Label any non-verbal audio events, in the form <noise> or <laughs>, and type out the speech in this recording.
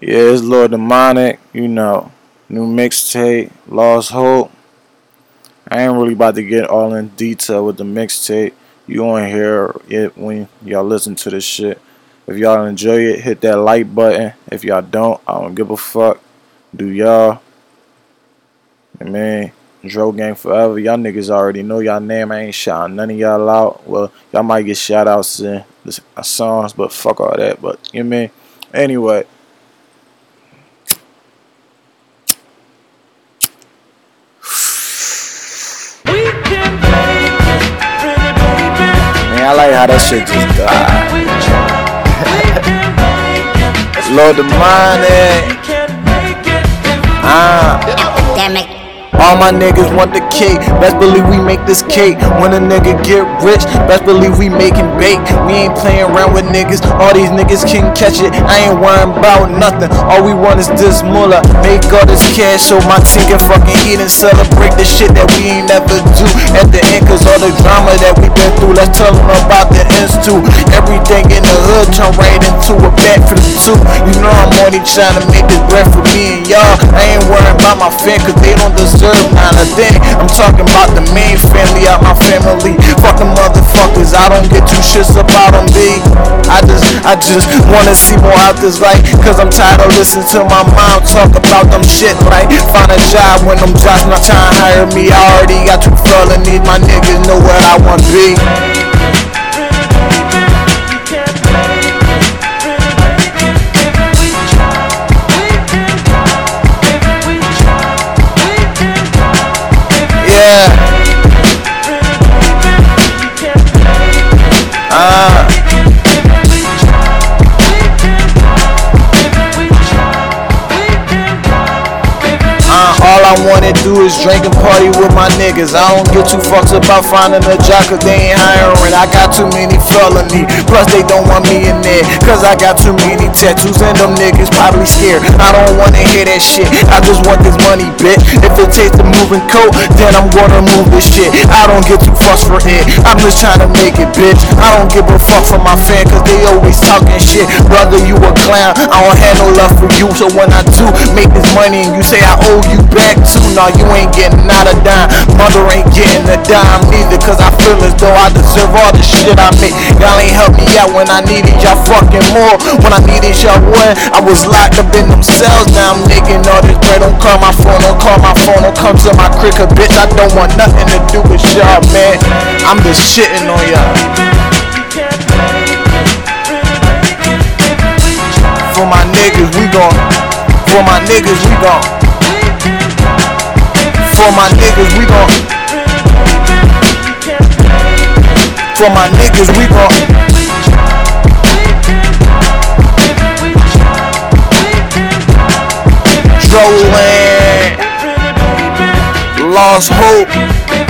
Yeah, it's LordzDemonic, you know. New mixtape, Lost Hope. I ain't really about to get all in detail with the mixtape. You won't hear it when y'all listen to this shit. If y'all enjoy it, hit that like button. If y'all don't, I don't give a fuck. Do y'all? I mean, Dro Gang forever. Y'all niggas already know y'all name. I ain't shouting none of y'all out. Well, y'all might get shout outs in the songs, but fuck all that. But you know I mean? Anyway. I like how that shit just died. <laughs> LordzDemonic. All my niggas want the cake. Best believe we make this cake. When a nigga get rich, best believe we making bake. We ain't playing around with niggas. All these niggas can catch it. I ain't worrying about nothing. All we want is this mullah. Make all this cash so my team can fucking eat and celebrate the shit that we ain't never do at the end. Cause all the drama that we been through, let's tell them about the ends too. Everything in the hood turn right into a back for the two. You know I'm only trying to make this bread for me and y'all. I ain't worrying about my fan cause they don't deserve not a thing. I'm talking about the main family out my family. Fuck the motherfuckers, I don't get two shits about them, B. I just, I just wanna see more out this life. Cause I'm tired of listening to my mom talk about them shit like find a job when them jobs not trying to hire me. I already got two felonies, my niggas know what I want to be. All I wanna do is drink and party with my niggas. I don't get too fucked about finding a job cause they ain't hiring. I got too many felony, plus they don't want me in there. Cause I got too many tattoos and them niggas probably scared. I don't wanna hear that shit. I just want this money, bitch. If it takes the moving coat, then I'm gonna move this shit. I don't get too fussed for it. I'm just trying to make it, bitch. I don't give a fuck for my fan cause they always talking shit. Brother, you a clown. I don't have no love for you. So when I do make this money and you say I owe you back too, nah, you ain't getting out a dime. Mother ain't getting a dime neither cause I feel as though I deserve all the shit I make. Y'all ain't help me out when I needed y'all fucking more. When I needed y'all when I was locked up in them cells. Now I'm making all this bread. Don't call my phone, don't call my phone, don't come to my crib, cause bitch, I don't want nothing to do with y'all, man. I'm just shitting on y'all. For my niggas, we gon' For my niggas, we gon' For my niggas, we gon' For my niggas, we gon' Strolling, lost hope.